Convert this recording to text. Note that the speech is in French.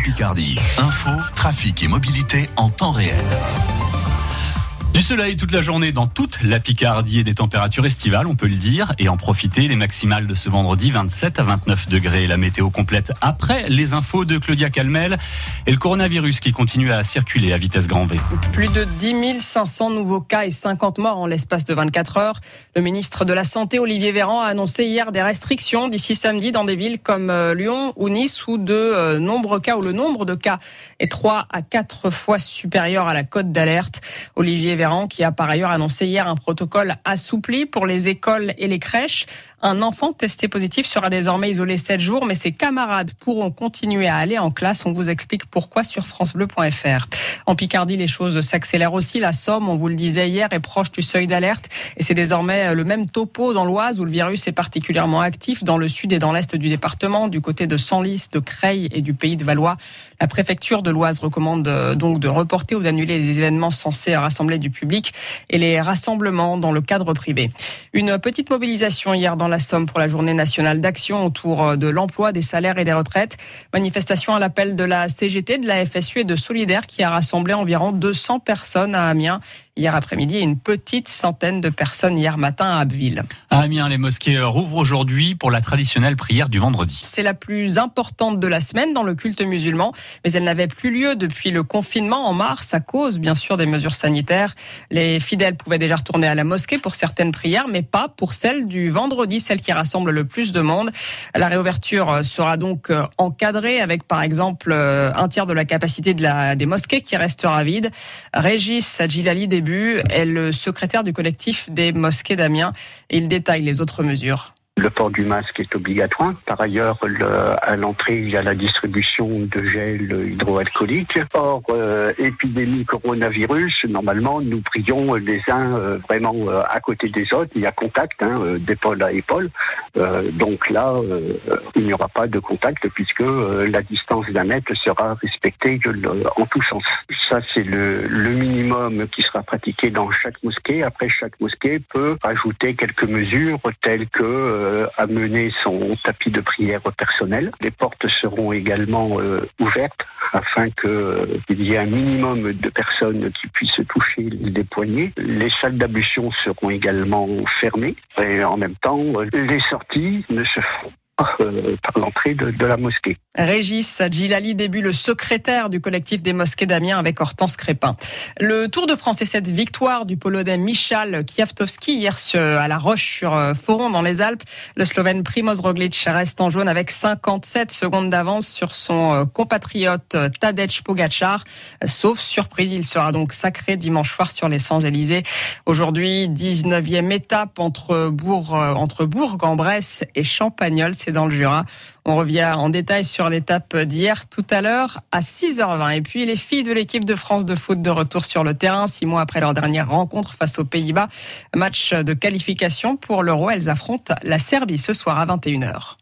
Picardie. Info, trafic et mobilité en temps réel. Du soleil toute la journée dans toute la Picardie et des températures estivales, on peut le dire, et en profiter. Les maximales de ce vendredi, 27 à 29 degrés. La météo complète après les infos de Claudia Calmel et le coronavirus qui continue à circuler à vitesse grand V. Plus de 10 500 nouveaux cas et 50 morts en l'espace de 24 heures. Le ministre de la Santé, Olivier Véran, a annoncé hier des restrictions d'ici samedi dans des villes comme euh, Lyon ou Nice où de euh, nombreux cas, où le nombre de cas est 3 à 4 fois supérieur à la cote d'alerte. Olivier qui a par ailleurs annoncé hier un protocole assoupli pour les écoles et les crèches. Un enfant testé positif sera désormais isolé 7 jours, mais ses camarades pourront continuer à aller en classe. On vous explique pourquoi sur francebleu.fr. En Picardie, les choses s'accélèrent aussi. La Somme, on vous le disait hier, est proche du seuil d'alerte. Et c'est désormais le même topo dans l'Oise où le virus est particulièrement actif, dans le sud et dans l'est du département, du côté de Senlis, de Creil et du pays de Valois. La préfecture de l'Oise recommande euh, donc de reporter ou d'annuler les événements censés rassembler du public et les rassemblements dans le cadre privé. Une petite mobilisation hier dans la Somme pour la journée nationale d'action autour euh, de l'emploi, des salaires et des retraites. Manifestation à l'appel de la CGT, de la FSU et de Solidaire qui a rassemblé environ 200 personnes à Amiens hier après-midi et une petite centaine de personnes hier matin à Abbeville. À Amiens, les mosquées rouvrent aujourd'hui pour la traditionnelle prière du vendredi. C'est la plus importante de la semaine dans le culte musulman, mais elle n'avait plus lieu depuis le confinement en mars à cause bien sûr des mesures sanitaires. Les fidèles pouvaient déjà retourner à la mosquée pour certaines prières, mais pas pour celle du vendredi, celle qui rassemble le plus de monde. La réouverture sera donc encadrée avec par exemple un tiers de la capacité des mosquées qui restera vide. Régis Adjilali des est le secrétaire du collectif des mosquées d'Amiens il détaille les autres mesures. Le port du masque est obligatoire. Par ailleurs, le, à l'entrée, il y a la distribution de gel hydroalcoolique. Or, euh, épidémie coronavirus, normalement, nous prions les uns euh, vraiment euh, à côté des autres. Il y a contact hein, euh, d'épaule à épaule. donc là, il n'y aura pas de contact puisque la distance d'un mètre sera respectée en tout sens. Ça, c'est le, le minimum qui sera pratiqué dans chaque mosquée. Après, chaque mosquée peut ajouter quelques mesures telles que euh, amener son tapis de prière personnel. Les portes seront également euh, ouvertes afin qu'il euh, y ait un minimum de personnes qui puissent toucher les poignets. Les salles d'ablution seront également fermées et en même temps, les sorties ne se euh, par l'entrée de, la mosquée. Régis Djilali, début le secrétaire du collectif des mosquées d'Amiens avec Hortense Crépin. Le Tour de France et cette victoire du Polonais Michal Kwiatkowski hier à La Roche sur euh, dans les Alpes. Le Slovène Primoz Roglic reste en jaune avec 57 secondes d'avance sur son euh, compatriote Tadej Pogacar. Sauf surprise, il sera donc sacré dimanche soir sur les Champs-Élysées. Aujourd'hui, 19e étape entre Bourg, entre Bourg-en-Bresse et Champagnol c'est dans le Jura. On revient en détail sur l'étape d'hier tout à l'heure à 6h20. Et puis les filles de l'équipe de France de foot de retour sur le terrain, six mois après leur dernière rencontre face aux Pays-Bas. Match de qualification pour l'Euro. Elles affrontent la Serbie ce soir à 21h.